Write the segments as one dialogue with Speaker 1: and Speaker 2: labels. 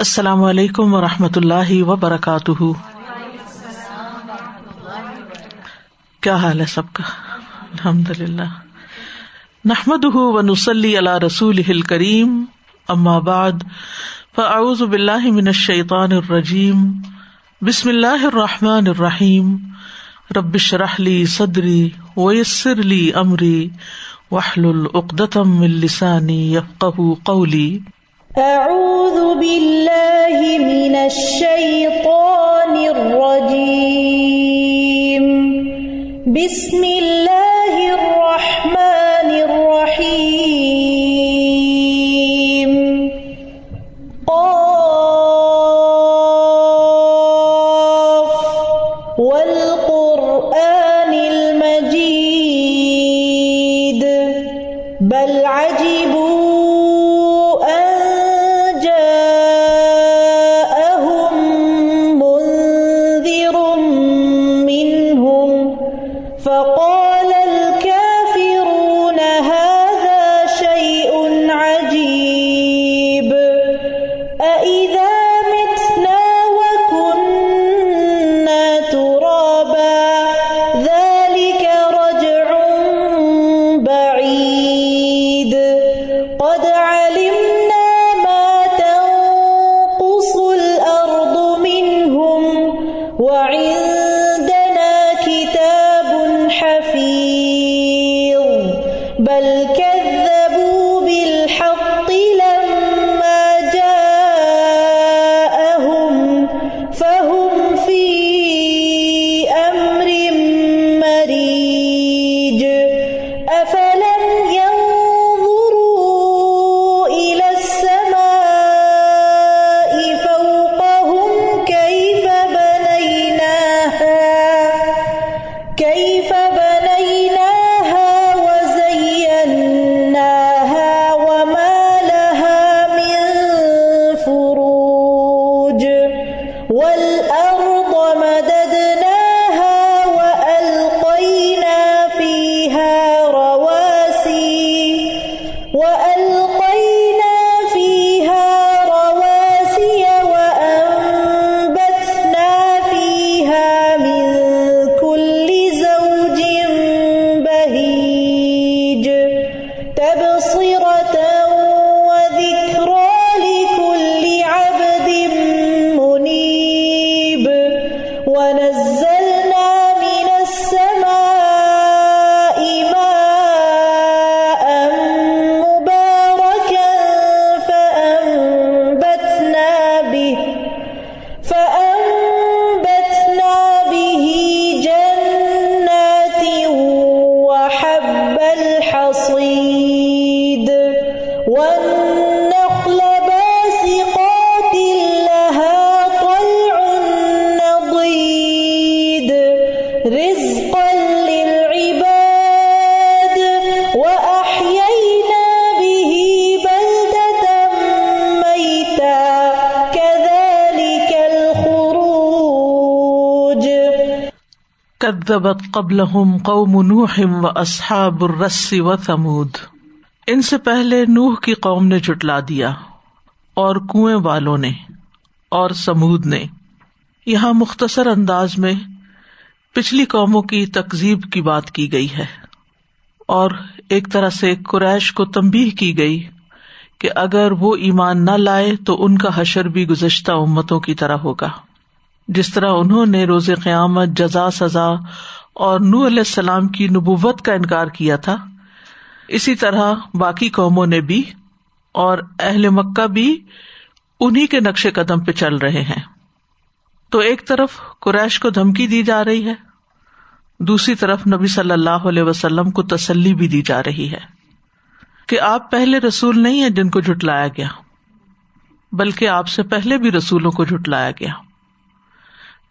Speaker 1: السلام علیکم و رحمۃ اللہ وبرکاتہ۔ کیا حال ہے سب کا؟ الحمد للہ نحمد و نسلی اللہ رسول کریم بعد، فاعوذ باللہ من الشیطان الرجیم۔ بسم اللہ الرحمٰن الرحیم۔ ربش رحلی صدری ویسر علی عمری وحل العقدم السانی یفق قولی۔
Speaker 2: اعوذ باللہ من الشیطان الرجیم بسم اللہ الرحمن الرحیم
Speaker 1: کدبت قبل قوم نوح و اصحاب الرس و ثمود ان سے پہلے نوح کی قوم نے جٹلا دیا اور کنویں والوں نے اور سمود نے۔ یہاں مختصر انداز میں پچھلی قوموں کی تکزیب کی بات کی گئی ہے۔ اور ایک طرح سے قریش کو تمبی کی گئی کہ اگر وہ ایمان نہ لائے تو ان کا حشر بھی گزشتہ امتوں کی طرح ہوگا۔ جس طرح انہوں نے روز قیامت جزا، سزا اور نور علیہ السلام کی نبوت کا انکار کیا تھا، اسی طرح باقی قوموں نے بھی اور اہل مکہ بھی انہیں کے نقش قدم پہ چل رہے ہیں۔ تو ایک طرف قریش کو دھمکی دی جا رہی ہے، دوسری طرف نبی صلی اللہ علیہ وسلم کو تسلی بھی دی جا رہی ہے کہ آپ پہلے رسول نہیں ہیں جن کو جٹلایا گیا، بلکہ آپ سے پہلے بھی رسولوں کو جٹلایا گیا۔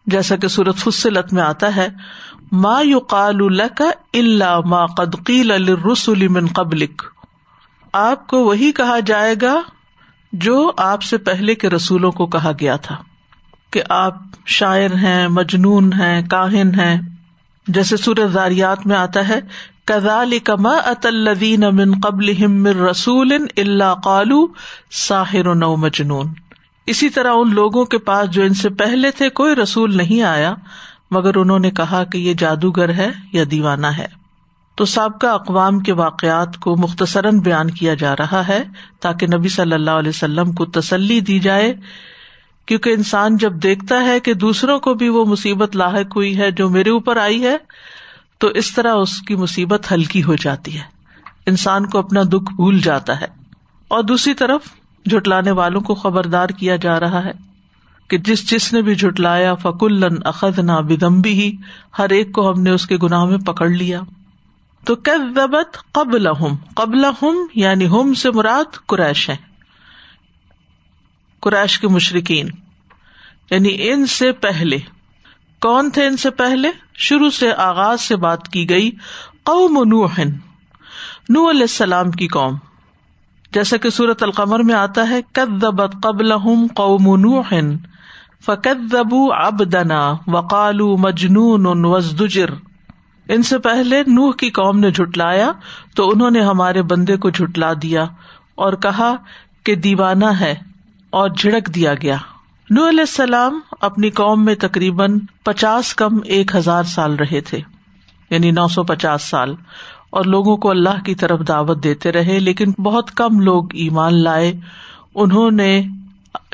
Speaker 1: جیسا کہ سورت فصلت میں آتا ہے، ما یو قال اللہ ما قدقیل الرسول من قبلک۔ آپ کو وہی کہا جائے گا جو آپ سے پہلے کے رسولوں کو کہا گیا تھا کہ آپ شاعر ہیں، مجنون ہیں، کاہن ہیں۔ جیسے سورت زاریات میں آتا ہے کزال کما اتلین امن قبل رسول اللہ قالو ساحر نو مجنون۔ اسی طرح ان لوگوں کے پاس جو ان سے پہلے تھے کوئی رسول نہیں آیا، مگر انہوں نے کہا کہ یہ جادوگر ہے یا دیوانہ ہے۔ تو سابقہ اقوام کے واقعات کو مختصراً بیان کیا جا رہا ہے تاکہ نبی صلی اللہ علیہ وسلم کو تسلی دی جائے، کیونکہ انسان جب دیکھتا ہے کہ دوسروں کو بھی وہ مصیبت لاحق ہوئی ہے جو میرے اوپر آئی ہے، تو اس طرح اس کی مصیبت ہلکی ہو جاتی ہے۔ انسان کو اپنا دکھ بھول جاتا ہے۔ اور دوسری طرف جٹلانے والوں کو خبردار کیا جا رہا ہے کہ جس جس نے بھی جٹلایا فکل اخذ نہ بدمبی ہی ہر ایک کو ہم نے اس کے گناہ میں پکڑ لیا۔ تو کبت قبل ہم قبل ہم یعنی ہم سے مراد قریش ہے قریش کے مشرقین یعنی ان سے پہلے۔ کون تھے ان سے پہلے؟ شروع سے آغاز سے بات کی گئی قوم نوح نو علیہ السلام کی قوم۔ جیسا کہ سورت القمر میں آتا ہے کدبت قبل قوم نوح فکدبو ابدنا وقالو مجنون وزدجر ان سے پہلے نوح کی قوم نے جھٹلایا، تو انہوں نے ہمارے بندے کو جھٹلا دیا اور کہا کہ دیوانہ ہے اور جھڑک دیا گیا۔ نو علیہ السلام اپنی قوم میں تقریباً پچاس کم ایک ہزار سال رہے تھے یعنی نو سو پچاس سال۔ اور لوگوں کو اللہ کی طرف دعوت دیتے رہے، لیکن بہت کم لوگ ایمان لائے۔ انہوں نے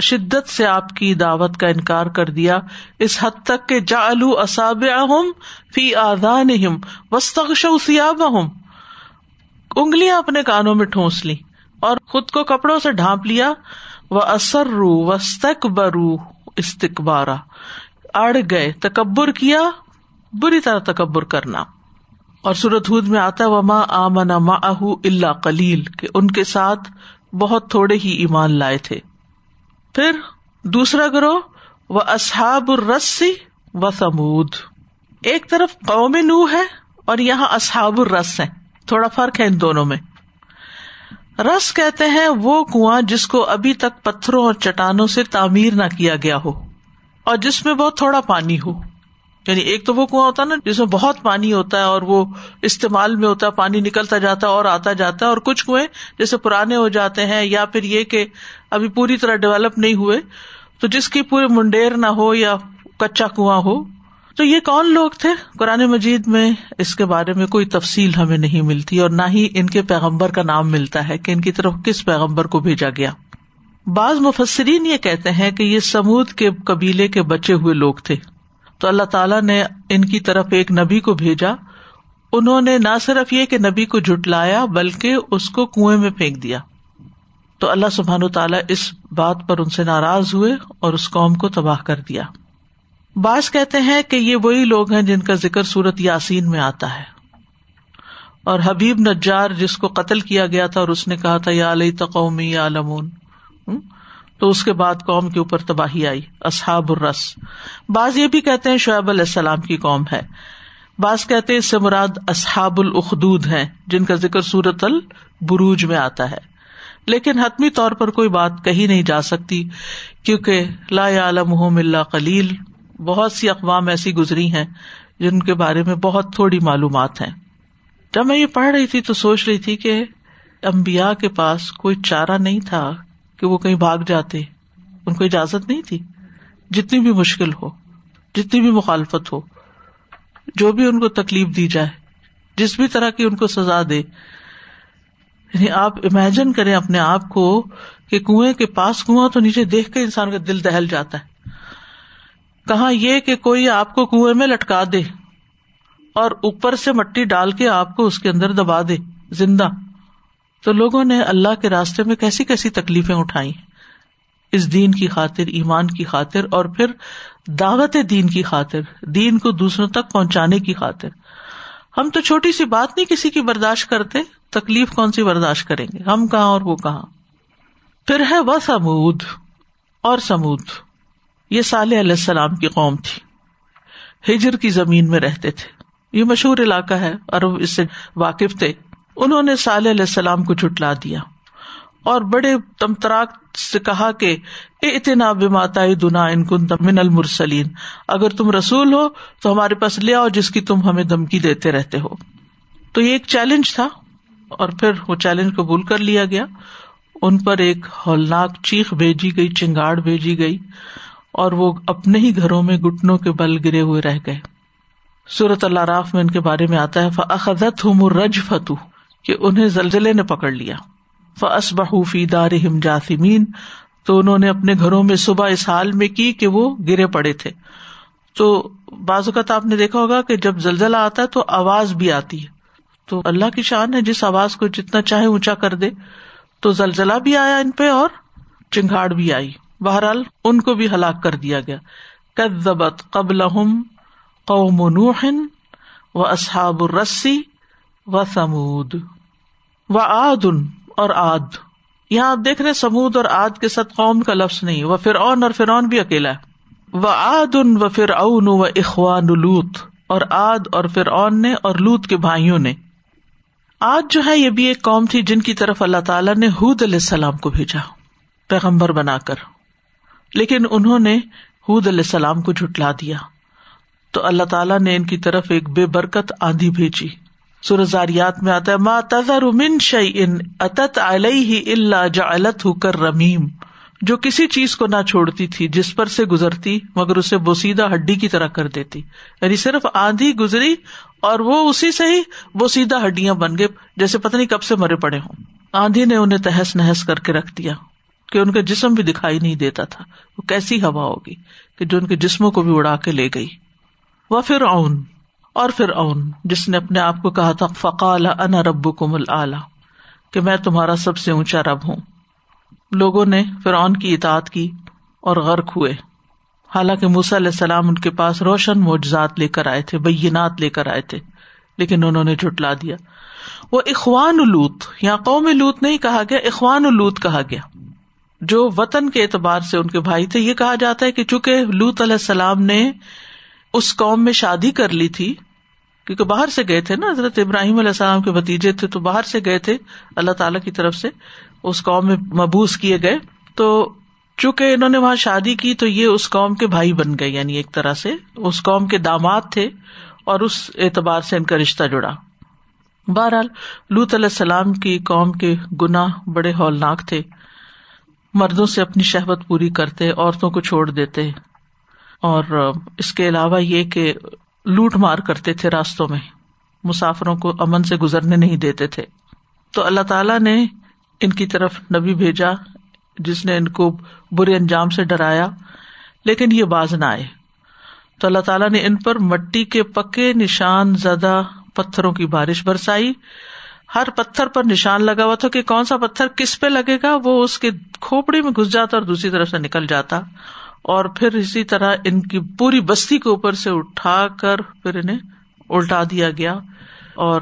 Speaker 1: شدت سے آپ کی دعوت کا انکار کر دیا۔ اس حد تک کہ جا اصاب فی آدان سیاب انگلیاں اپنے کانوں میں ٹھونس لی اور خود کو کپڑوں سے ڈھانپ لیا۔ وہ اثر رو وسط برو استقبارا اڑ گئے، تکبر کیا، بری طرح تکبر کرنا۔ اور سورت ہود میں آتا وما آمن اہ اللہ کلیل کہ ان کے ساتھ بہت تھوڑے ہی ایمان لائے تھے۔ پھر دوسرا گروہ وہ اصحاب الرسی و سمود ایک طرف قوم نو ہے اور یہاں اصحاب الرس ہے تھوڑا فرق ہے ان دونوں میں۔ رس کہتے ہیں وہ کنواں جس کو ابھی تک پتھروں اور چٹانوں سے تعمیر نہ کیا گیا ہو، اور جس میں بہت تھوڑا پانی ہو۔ یعنی ایک تو وہ کنواں ہوتا ہے نا جس میں بہت پانی ہوتا ہے اور وہ استعمال میں ہوتا ہے، پانی نکلتا جاتا ہے اور آتا جاتا ہے، اور کچھ کنویں جیسے پرانے ہو جاتے ہیں یا پھر یہ کہ ابھی پوری طرح ڈیولپ نہیں ہوئے، تو جس کی پورے منڈیر نہ ہو یا کچا کنواں ہو۔ تو یہ کون لوگ تھے؟ قرآن مجید میں اس کے بارے میں کوئی تفصیل ہمیں نہیں ملتی اور نہ ہی ان کے پیغمبر کا نام ملتا ہے کہ ان کی طرف کس پیغمبر کو بھیجا گیا۔ بعض مفسرین یہ کہتے ہیں کہ یہ سمود کے قبیلے کے بچے ہوئے لوگ تھے۔ تو اللہ تعالیٰ نے ان کی طرف ایک نبی کو بھیجا۔ انہوں نے نہ صرف یہ کہ نبی کو جٹلایا بلکہ اس کو کنویں میں پھینک دیا۔ تو اللہ سبحان تعالیٰ اس بات پر ان سے ناراض ہوئے اور اس قوم کو تباہ کر دیا۔ بعض کہتے ہیں کہ یہ وہی لوگ ہیں جن کا ذکر سورت یاسین میں آتا ہے۔ اور حبیب نجار جس کو قتل کیا گیا تھا اور اس نے کہا تھا، یا علیہ تقومی یا لمون تو اس کے بعد قوم کے اوپر تباہی آئی، اصحاب الرس۔ بعض یہ بھی کہتے ہیں شعیب علیہ السلام کی قوم ہے۔ بعض کہتے اس سے مراد اصحاب الخدود ہیں، جن کا ذکر سورت البروج میں آتا ہے۔ لیکن حتمی طور پر کوئی بات کہی نہیں جا سکتی، کیونکہ لا عالم اللہ کلیل بہت سی اقوام ایسی گزری ہیں جن کے بارے میں بہت تھوڑی معلومات ہیں۔ جب میں یہ پڑھ رہی تھی تو سوچ رہی تھی کہ امبیا کے پاس کوئی چارہ نہیں تھا۔ کہ وہ کہیں بھاگ جاتے۔ ان کو اجازت نہیں تھی۔ جتنی بھی مشکل ہو، جتنی بھی مخالفت ہو، جو بھی ان کو تکلیف دی جائے، جس بھی طرح کی ان کو سزا دے۔ یعنی آپ امیجن کریں اپنے آپ کو کہ کنویں کے پاس کنواں تو نیچے دیکھ کے انسان کا دل دہل جاتا ہے۔ کہاں یہ کہ کوئی آپ کو کنویں میں لٹکا دے اور اوپر سے مٹی ڈال کے آپ کو اس کے اندر دبا دے۔ زندہ۔ تو لوگوں نے اللہ کے راستے میں کیسی کیسی تکلیفیں اٹھائی اس دین کی خاطر، ایمان کی خاطر، اور پھر دعوت دین کی خاطر، دین کو دوسروں تک پہنچانے کی خاطر۔ ہم تو چھوٹی سی بات نہیں کسی کی برداشت کرتے، تکلیف کون سی برداشت کریں گے؟ ہم کہاں اور وہ کہاں؟ پھر ہے وہ سمود اور سمود۔ یہ صالح علیہ السلام کی قوم تھی۔ ہجر کی زمین میں رہتے تھے۔ یہ مشہور علاقہ ہے اور اس سے واقف تھے۔ انہوں نے صالح علیہ السلام کو جٹلا دیا اور بڑے تمتراک سے کہا کہ اتنا بماتا دنا ان کن من المرسلین، اگر تم رسول ہو تو ہمارے پاس لے آؤ جس کی تم ہمیں دمکی دیتے رہتے ہو۔ تو یہ ایک چیلنج تھا اور پھر وہ چیلنج قبول کر لیا گیا۔ ان پر ایک ہولناک چیخ بھیجی گئی، چنگاڑ بھیجی گئی اور وہ اپنے ہی گھروں میں گٹنوں کے بل گرے ہوئے رہ گئے۔ صورت اللہ راف میں ان کے بارے میں آتا ہے فعت ہوں رج فتو کہ انہیں زلزلے نے پکڑ لیا۔ فس بحفی دار جاسمین تو انہوں نے اپنے گھروں میں صبح اس حال میں کی کہ وہ گرے پڑے تھے۔ تو بعض اوقات آپ نے دیکھا ہوگا کہ جب زلزلہ آتا ہے تو آواز بھی آتی ہے۔ تو اللہ کی شان ہے، جس آواز کو جتنا چاہے اونچا کر دے۔ تو زلزلہ بھی آیا ان پہ اور چنگاڑ بھی آئی۔ بہرحال ان کو بھی ہلاک کر دیا گیا۔ کدبت قبل قوم نوح و اصحاب الرسی و سمود، و آد اور آد یہاں آپ دیکھ رہے سمود اور آد کے ساتھ قوم کا لفظ نہیں وہ فرعون اور فرعون بھی اکیلا ہے۔ وہ آد ان و فرعون و اخوان لوت اور آد اور فرعون نے اور لوت کے بھائیوں نے۔ آج جو ہے یہ بھی ایک قوم تھی جن کی طرف اللہ تعالیٰ نے حود علیہ السلام کو بھیجا، پیغمبر بنا کر۔ لیکن انہوں نے حود علیہ السلام کو جھٹلا دیا۔ تو اللہ تعالیٰ نے ان کی طرف ایک بے برکت آندھی بھیجی۔ سرزاریات میں آتا ہے ماں تذر من شعی اتت علیہ اللہ جعلت ہو کر رمیم جو کسی چیز کو نہ چھوڑتی تھی، جس پر سے گزرتی، مگر اسے بوسیدہ ہڈی کی طرح کر دیتی۔ یعنی صرف آندھی گزری اور وہ اسی سے ہی بوسیدہ ہڈیاں بن گئے، جیسے پتہ نہیں کب سے مرے پڑے ہوں۔ آندھی نے انہیں تہس نہس کر کے رکھ دیا، کہ ان کا جسم بھی دکھائی نہیں دیتا تھا۔ وہ کیسی ہوا ہوگی کہ جو ان کے جسموں کو بھی اڑا کے لے گئی۔ وہ پھر اون اور پھر اون جس نے اپنے آپ کو کہا تھا، فقال ان رب کمل کہ میں تمہارا سب سے اونچا رب ہوں۔ لوگوں نے فرعون کی اطاعت کی اور غرق ہوئے۔ حالانکہ موسی علیہ السلام ان کے پاس روشن معجزات لے کر آئے تھے، بینات لے کر آئے تھے، لیکن انہوں نے جھٹلا دیا۔ وہ اخوان الوت یا قوم لوت نہیں کہا گیا، اخوان الوت کہا گیا۔ جو وطن کے اعتبار سے ان کے بھائی تھے، یہ کہا جاتا ہے کہ چونکہ لوت علیہ السلام نے اس قوم میں شادی کر لی تھی، کیونکہ باہر سے گئے تھے نا، حضرت ابراہیم علیہ السلام کے بتیجے تھے، تو باہر سے گئے تھے، اللہ تعالیٰ کی طرف سے اس قوم میں مبوس کیے گئے۔ تو چونکہ انہوں نے وہاں شادی کی، تو یہ اس قوم کے بھائی بن گئے یعنی ایک طرح سے اس قوم کے داماد تھے اور اس اعتبار سے ان کا رشتہ جڑا۔ بہرحال لوت علیہ السلام کی قوم کے گنا بڑے ہولناک تھے۔ مردوں سے اپنی شہبت پوری کرتے، عورتوں کو چھوڑ دیتے۔ اور اس کے علاوہ یہ کہ لوٹ مار کرتے تھے راستوں میں، مسافروں کو امن سے گزرنے نہیں دیتے تھے۔ تو اللہ تعالیٰ نے ان کی طرف نبی بھیجا، جس نے ان کو برے انجام سے ڈرایا، لیکن یہ باز نہ آئے۔ تو اللہ تعالیٰ نے ان پر مٹی کے پکے نشان زدہ پتھروں کی بارش برسائی۔ ہر پتھر پر نشان لگا ہوا تھا کہ کون سا پتھر کس پہ لگے گا، وہ اس کے کھوپڑی میں گھس جاتا اور دوسری طرف سے نکل جاتا۔ اور پھر اسی طرح ان کی پوری بستی کے اوپر سے اٹھا کر پھر انہیں الٹا دیا گیا اور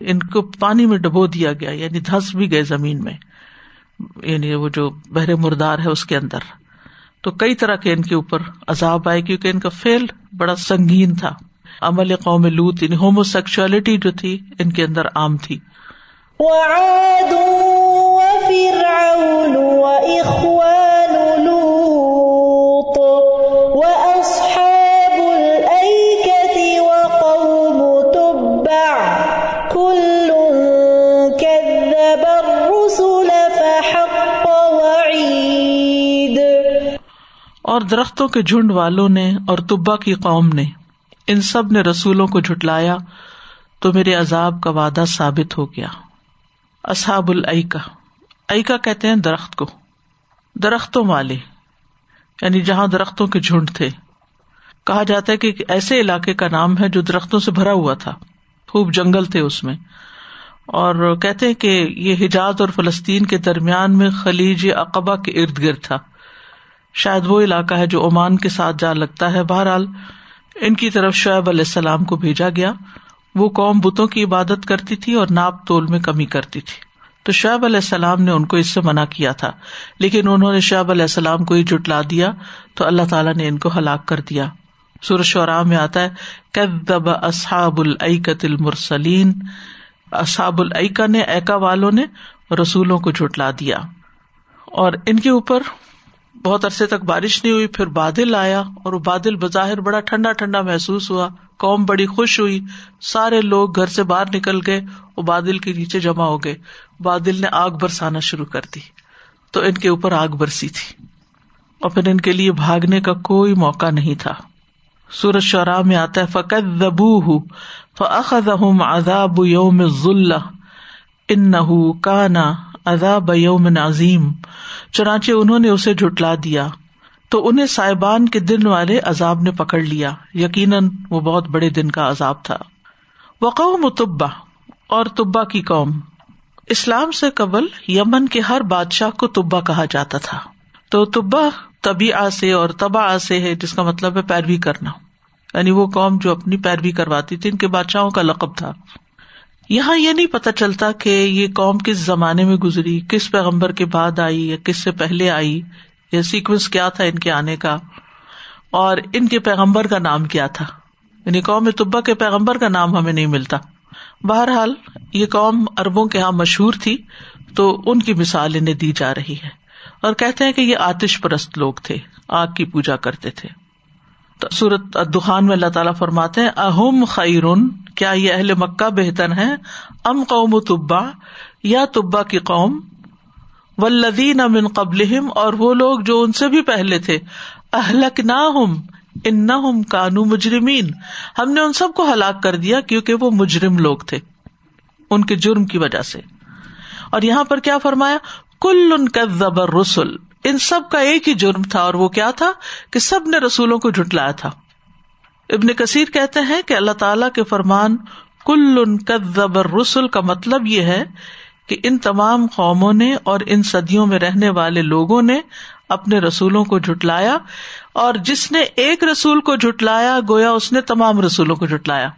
Speaker 1: ان کو پانی میں ڈبو دیا گیا یعنی دھس بھی گئے زمین میں یعنی وہ جو بحر مردار ہے اس کے اندر۔ تو کئی طرح کے ان کے اوپر عذاب آئے، کیونکہ ان کا فیل بڑا سنگین تھا۔ عمل قوم لوت یعنی ہومو سیکچولیٹی جو تھی، ان کے اندر عام تھی۔ اور درختوں کے جھنڈ والوں نے اور تبا کی قوم نے، ان سب نے رسولوں کو جھٹلایا، تو میرے عذاب کا وعدہ ثابت ہو گیا۔ اصحاب العکا ایکا کہتے ہیں درخت کو۔ درختوں والے۔ یعنی جہاں درختوں کے جھنڈ تھے۔ کہا جاتا ہے کہ ایک ایسے علاقے کا نام ہے جو درختوں سے بھرا ہوا تھا۔ خوب جنگل تھے اس میں۔ اور کہتے کہ یہ حجاز اور فلسطین کے درمیان میں خلیج اقبا کے ارد گرد تھا۔ شاید وہ علاقہ ہے جو عمان کے ساتھ جا لگتا ہے۔ بہرحال، ان کی طرف شعیب علیہ السلام کو بھیجا گیا۔ وہ قوم بتوں کی عبادت کرتی تھی اور ناپ تول میں کمی کرتی تھی۔ تو شعیب علیہ السلام نے ان کو اس سے منع کیا تھا۔ لیکن انہوں نے شعیب علیہ السلام کو ہی جٹلا دیا تو اللہ تعالیٰ نے ان کو ہلاک کر دیا۔ سور شعرا میں آتا ہے کدب اصحاب العقت المرسلین اصحاب العقا نے ایکا والوں نے رسولوں کو جٹلا دیا۔ اور ان کے اوپر بہت عرصے تک بارش نہیں ہوئی، پھر بادل آیا اور وہ بادل بظاہر بڑا ٹھنڈا ٹھنڈا محسوس ہوا۔ قوم بڑی خوش ہوئی۔ سارے لوگ گھر سے باہر نکل گئے وہ بادل کے نیچے جمع ہو گئے۔ بادل نے آگ برسانا شروع کر دی۔ تو ان کے اوپر آگ برسی تھی۔ اور پھر ان کے لیے بھاگنے کا کوئی موقع نہیں تھا۔ سورج شعرا میں آتا ہے فقت زبو دبو ہوں اداب یوم ذلہ ان نہ کانا اداب یوم نظیم چنانچہ انہوں نے اسے جٹلا دیا۔ تو انہیں صاحبان کے دن والے عذاب نے پکڑ لیا۔ یقیناً وہ بہت بڑے دن کا عذاب تھا۔ وہ قوم تبا اور تبا کی قوم۔ اسلام سے قبل یمن کے ہر بادشاہ کو تبا کہا جاتا تھا۔ تو تبا طبی سے اور تبا سے ہے، جس کا مطلب ہے پیروی کرنا۔ یعنی وہ قوم جو اپنی پیروی کرواتی تھی، ان کے بادشاہوں کا لقب تھا۔ یہاں یہ نہیں پتا چلتا کہ یہ قوم کس زمانے میں گزری، کس پیغمبر کے بعد آئی یا کس سے پہلے آئی، یا سیکوینس کیا تھا ان کے آنے کا، اور ان کے پیغمبر کا نام کیا تھا۔ یعنی قوم طبا کے پیغمبر کا نام ہمیں نہیں ملتا۔ بہرحال، یہ قوم اربوں کے یہاں مشہور تھی، تو ان کی مثال انہیں دی جا رہی ہے۔ اور کہتے ہیں کہ یہ آتش پرست لوگ تھے، آگ کی پوجا کرتے تھے۔ سورت دخان میں اللہ تعالیٰ فرماتے ہیں، اہم خیرن کیا یہ اہل مکہ بہتر ہے ام قوم تبا، یا تبا کی قوم؟ ولدین امن قبل اور وہ لوگ جو ان سے بھی پہلے تھے۔ اہلک نہ ہم ان نہ کانو مجرمین۔ ہم نے ان سب کو ہلاک کر دیا کیونکہ وہ مجرم لوگ تھے، ان کے جرم کی وجہ سے۔ اور یہاں پر کیا فرمایا؟ کل ان کا زبر رسول ان سب کا ایک ہی جرم تھا اور وہ کیا تھا کہ سب نے رسولوں کو جٹلایا تھا۔ ابن کثیر کہتے ہیں کہ اللہ تعالی کے فرمان کل ان زبر رسول کا مطلب یہ ہے کہ ان تمام قوموں نے اور ان صدیوں میں رہنے والے لوگوں نے اپنے رسولوں کو جٹلایا اور جس نے ایک رسول کو جٹلایا گویا اس نے تمام رسولوں کو جٹلایا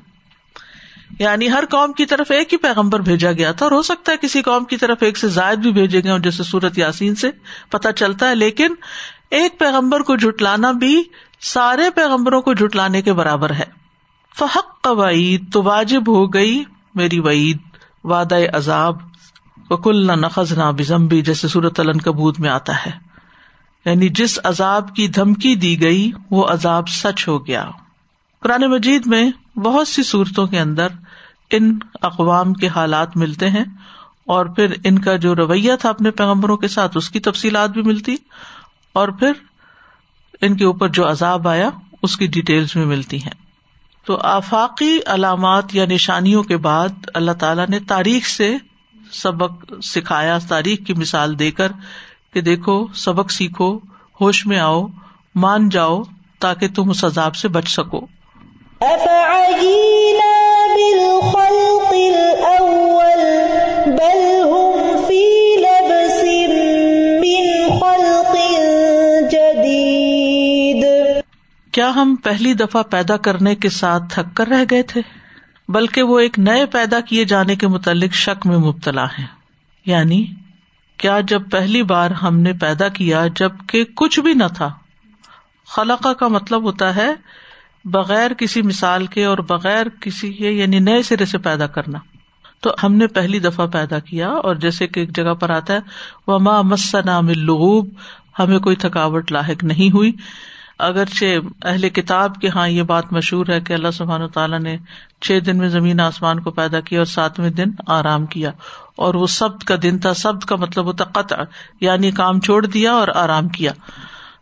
Speaker 1: یعنی ہر قوم کی طرف ایک ہی پیغمبر بھیجا گیا تھا اور ہو سکتا ہے کسی قوم کی طرف ایک سے زائد بھی بھیجے گئے جیسے سورت یاسین سے پتہ چلتا ہے، لیکن ایک پیغمبر کو جٹلانا بھی سارے پیغمبروں کو جٹلانے کے برابر ہے۔ فحق کا وعید تو واجب ہو گئی میری وعید وعد عذاب۔ وکل نہ نقز نہ بزمبی جیسے سورت کبوت میں آتا ہے۔ یعنی جس عذاب کی دھمکی دی گئی، وہ عذاب سچ ہو گیا۔ قرآن مجید میں بہت سی صورتوں کے اندر ان اقوام کے حالات ملتے ہیں اور پھر ان کا جو رویہ تھا اپنے پیغمبروں کے ساتھ، اس کی تفصیلات بھی ملتی اور پھر ان کے اوپر جو عذاب آیا، اس کی ڈیٹیلس بھی ملتی ہیں۔ تو آفاقی علامات یا نشانیوں کے بعد اللہ تعالیٰ نے تاریخ سے سبق سکھایا، تاریخ کی مثال دے کر کہ دیکھو، سبق سیکھو، ہوش میں آؤ، مان جاؤ تاکہ تم اس عذاب سے بچ سکو۔ کیا ہم پہلی دفعہ پیدا کرنے کے ساتھ تھک کر رہ گئے تھے؟ بلکہ وہ ایک نئے پیدا کیے جانے کے متعلق شک میں مبتلا ہے یعنی کیا جب پہلی بار ہم نے پیدا کیا جبکہ کچھ بھی نہ تھا؟ خلقہ کا مطلب ہوتا ہے بغیر کسی مثال کے اور بغیر کسی کے یعنی نئے سرے سے پیدا کرنا۔ تو ہم نے پہلی دفعہ پیدا کیا اور جیسے کہ ایک جگہ پر آتا ہے وہ ماں مسنا ملغوب ہمیں کوئی تھکاوٹ لاحق نہیں ہوئی۔ اگرچہ اہل کتاب کے ہاں یہ بات مشہور ہے کہ اللہ سبحان تعالیٰ نے چھ دن میں زمین آسمان کو پیدا کیا اور ساتویں دن آرام کیا۔ اور وہ سب کا دن تھا۔ سب کا مطلب ہوتا قطع یعنی کام چھوڑ دیا اور آرام کیا۔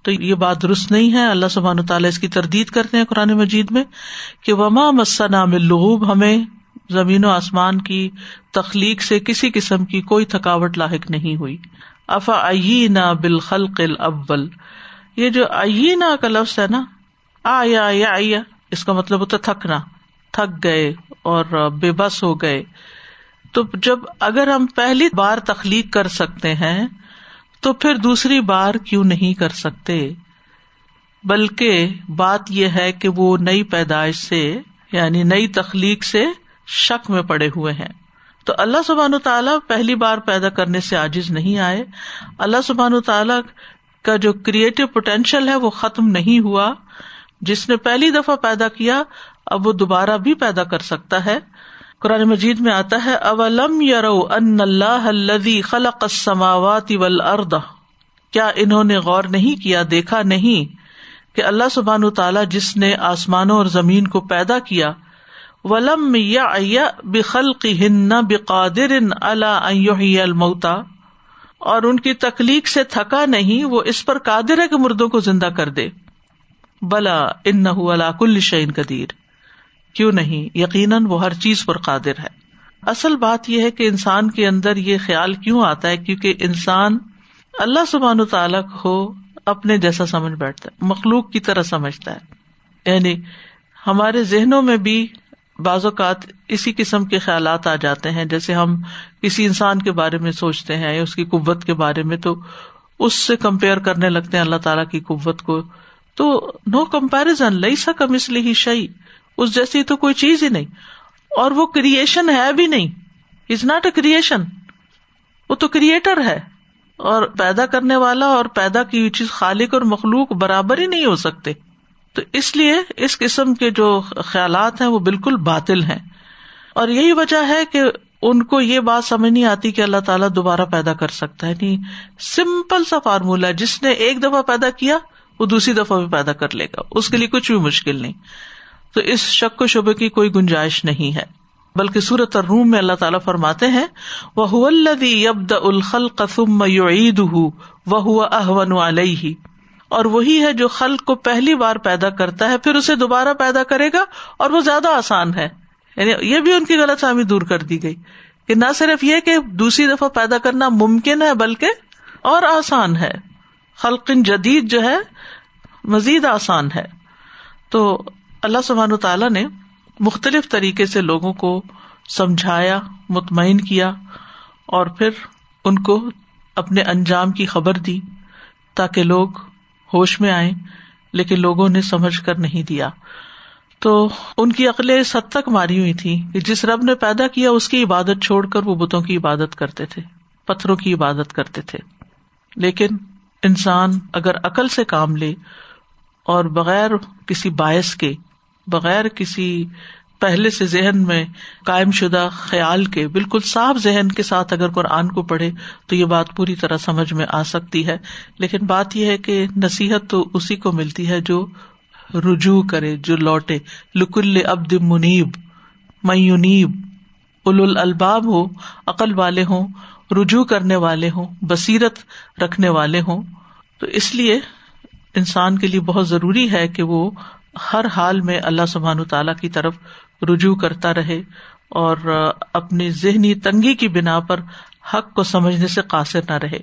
Speaker 1: تو یہ بات درست نہیں ہے۔ اللہ سبحان تعالیٰ اس کی تردید کرتے ہیں قرآن مجید میں کہ وما مسنا ملغوب ہمیں زمین و آسمان کی تخلیق سے کسی قسم کی کوئی تھکاوٹ لاحق نہیں ہوئی۔ افا نہ بالخلق الاول یہ جو اینا کا لفظ ہے نا، آیا یا آیا، اس کا مطلب ہوتا تھکنا۔ تھک گئے اور بے بس ہو گئے۔ تو جب اگر ہم پہلی بار تخلیق کر سکتے ہیں تو پھر دوسری بار کیوں نہیں کر سکتے؟ بلکہ بات یہ ہے کہ وہ نئی پیدائش سے یعنی نئی تخلیق سے شک میں پڑے ہوئے ہیں۔ تو اللہ سبحان تعالیٰ پہلی بار پیدا کرنے سے آجز نہیں آئے۔ اللہ سبحان تعالیٰ کا جو کریٹو پوٹینشیل ہے وہ ختم نہیں ہوا۔ جس نے پہلی دفعہ پیدا کیا، اب وہ دوبارہ بھی پیدا کر سکتا ہے۔ قرآن مجید میں آتا ہے، اولم یرو ان اللہ خلق السماوات والارض کیا انہوں نے غور نہیں کیا، دیکھا نہیں کہ اللہ سبحان تعالیٰ جس نے آسمانوں اور زمین کو پیدا کیا، ولم یا بخلق ہن بقادر اللہ الموتا اور ان کی تخلیق سے تھکا نہیں، وہ اس پر قادر ہے کہ مردوں کو زندہ کر دے۔ بلا ان کل شعین قدیر۔ کیوں نہیں؟ یقیناً وہ ہر چیز پر قادر ہے۔ اصل بات یہ ہے کہ انسان کے اندر یہ خیال کیوں آتا ہے؟ کیونکہ انسان اللہ سبحان تعالیٰ کو اپنے جیسا سمجھ بیٹھتا ہے، مخلوق کی طرح سمجھتا ہے۔ یعنی ہمارے ذہنوں میں بھی بعض اوقات اسی قسم کے خیالات آ جاتے ہیں۔ جیسے ہم کسی انسان کے بارے میں سوچتے ہیں یا اس کی قوت کے بارے میں، تو اس سے کمپیئر کرنے لگتے ہیں اللہ تعالیٰ کی قوت کو۔ تو نو کمپیرزن لئی سا کم اس لیے ہی شعی اس جیسی تو کوئی چیز ہی نہیں۔ اور وہ کریشن ہے بھی نہیں۔ از ناٹ اے کریشن وہ تو کریٹر ہے۔ اور پیدا کرنے والا اور پیدا کی ہوئی چیز خالق اور مخلوق برابر ہی نہیں ہو سکتے۔ تو اس لیے اس قسم کے جو خیالات ہیں وہ بالکل باطل ہیں۔ اور یہی وجہ ہے کہ ان کو یہ بات سمجھ نہیں آتی کہ اللہ تعالیٰ دوبارہ پیدا کر سکتا ہے۔ یعنی نہیں سمپل سا فارمولا جس نے ایک دفعہ پیدا کیا، وہ دوسری دفعہ بھی پیدا کر لے گا۔ اس کے لیے کچھ بھی مشکل نہیں۔ تو اس شک و شبے کی کوئی گنجائش نہیں ہے۔ بلکہ سورت اور روم میں اللہ تعالیٰ فرماتے ہیں وہ ابد الخل قسم عید وہ احون علیہ اور وہی ہے جو خلق کو پہلی بار پیدا کرتا ہے، پھر اسے دوبارہ پیدا کرے گا اور وہ زیادہ آسان ہے۔ یعنی یہ بھی ان کی غلط فہمی دور کر دی گئی کہ نہ صرف یہ کہ دوسری دفعہ پیدا کرنا ممکن ہے، بلکہ اور آسان ہے۔ خلقن جدید جو ہے، مزید آسان ہے۔ تو اللہ سبحان تعالیٰ نے مختلف طریقے سے لوگوں کو سمجھایا، مطمئن کیا اور پھر ان کو اپنے انجام کی خبر دی تاکہ لوگ ہوش میں آئے لیکن لوگوں نے سمجھ کر نہیں دیا۔ تو ان کی عقلیں حد تک ماری ہوئی تھی کہ جس رب نے پیدا کیا، اس کی عبادت چھوڑ کر وہ بتوں کی عبادت کرتے تھے، پتھروں کی عبادت کرتے تھے۔ لیکن انسان اگر عقل سے کام لے اور بغیر کسی باعث کے بغیر کسی پہلے سے ذہن میں قائم شدہ خیال کے، بالکل صاف ذہن کے ساتھ اگر قرآن کو پڑھے تو یہ بات پوری طرح سمجھ میں آ سکتی ہے۔ لیکن بات یہ ہے کہ نصیحت تو اسی کو ملتی ہے جو رجوع کرے، جو لوٹے۔ لکل ابد منیب میونیب اول الباب ہو عقل والے ہوں، رجوع کرنے والے ہوں، بصیرت رکھنے والے ہوں۔ تو اس لیے انسان کے لیے بہت ضروری ہے کہ وہ ہر حال میں اللہ سبحان تعالی کی طرف رجوع کرتا رہے اور اپنی ذہنی تنگی کی بنا پر حق کو سمجھنے سے قاصر نہ رہے۔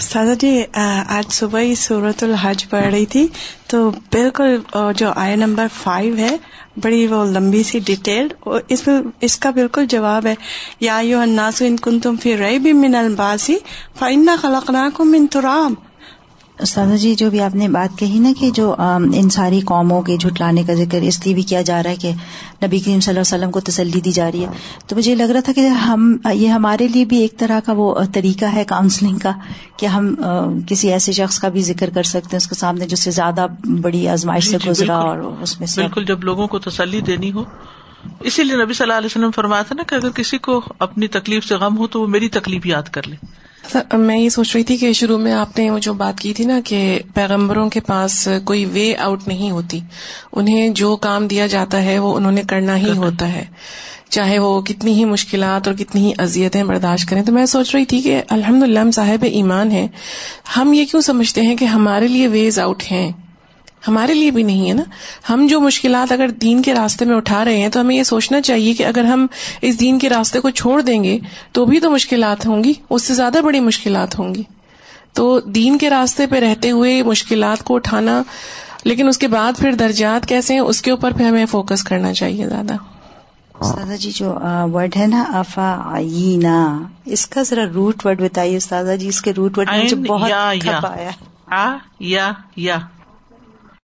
Speaker 3: سادہ جی آج صبح ہی سورت الحج پڑھ رہی تھی، تو بالکل جو آئی نمبر فائیو ہے، بڑی وہ لمبی سی ڈیٹیل اس اس کا بالکل جواب ہے، یا یو ان کن تم پھر رہی بھی من الباسی فائن خلق کو من ترام
Speaker 4: استاذہ جی جو بھی آپ نے بات کہی نا کہ جو ان ساری قوموں کے جھٹلانے کا ذکر اس لیے بھی کیا جا رہا ہے کہ نبی کریم صلی اللہ علیہ وسلم کو تسلی دی جا رہی ہے۔ تو مجھے لگ رہا تھا کہ ہم یہ ہمارے لیے بھی ایک طرح کا وہ طریقہ ہے کاؤنسلنگ کا کہ ہم کسی ایسے شخص کا بھی ذکر کر سکتے ہیں اس کے سامنے جس سے زیادہ بڑی آزمائش سے جی، جی، گزرا اور اس میں
Speaker 1: سے۔ بالکل جب لوگوں کو تسلی دینی ہو۔ اسی لیے نبی صلی اللہ علیہ وسلم فرمایا تھا نا کہ اگر کسی کو اپنی تکلیف سے غم ہو تو وہ میری تکلیف یاد کر لے۔
Speaker 5: میں یہ سوچ رہی تھی کہ شروع میں آپ نے وہ جو بات کی تھی نا کہ پیغمبروں کے پاس کوئی وے آؤٹ نہیں ہوتی انہیں جو کام دیا جاتا ہے وہ انہوں نے کرنا ہی ہوتا ہے۔ چاہے وہ کتنی ہی مشکلات اور کتنی ہی اذیتیں برداشت کریں۔ تو میں سوچ رہی تھی کہ الحمد للہ ہم صاحب ایمان ہے ہم یہ کیوں سمجھتے ہیں کہ ہمارے لیے ویز آؤٹ ہیں؟ ہمارے لیے بھی نہیں ہے نا۔ ہم جو مشکلات اگر دین کے راستے میں اٹھا رہے ہیں تو ہمیں یہ سوچنا چاہیے کہ اگر ہم اس دین کے راستے کو چھوڑ دیں گے تو بھی تو مشکلات ہوں گی۔ اس سے زیادہ بڑی مشکلات ہوں گی۔ تو دین کے راستے پہ رہتے ہوئے مشکلات کو اٹھانا لیکن اس کے بعد پھر درجات کیسے ہیں اس کے اوپر پھر ہمیں فوکس کرنا چاہیے زیادہ۔
Speaker 4: استاذہ جی جو ورڈ ہے نا افا اس کا ذرا روٹ ورڈ بتائیے استاذہ جی اس کے روٹ ورڈ مجھے بہت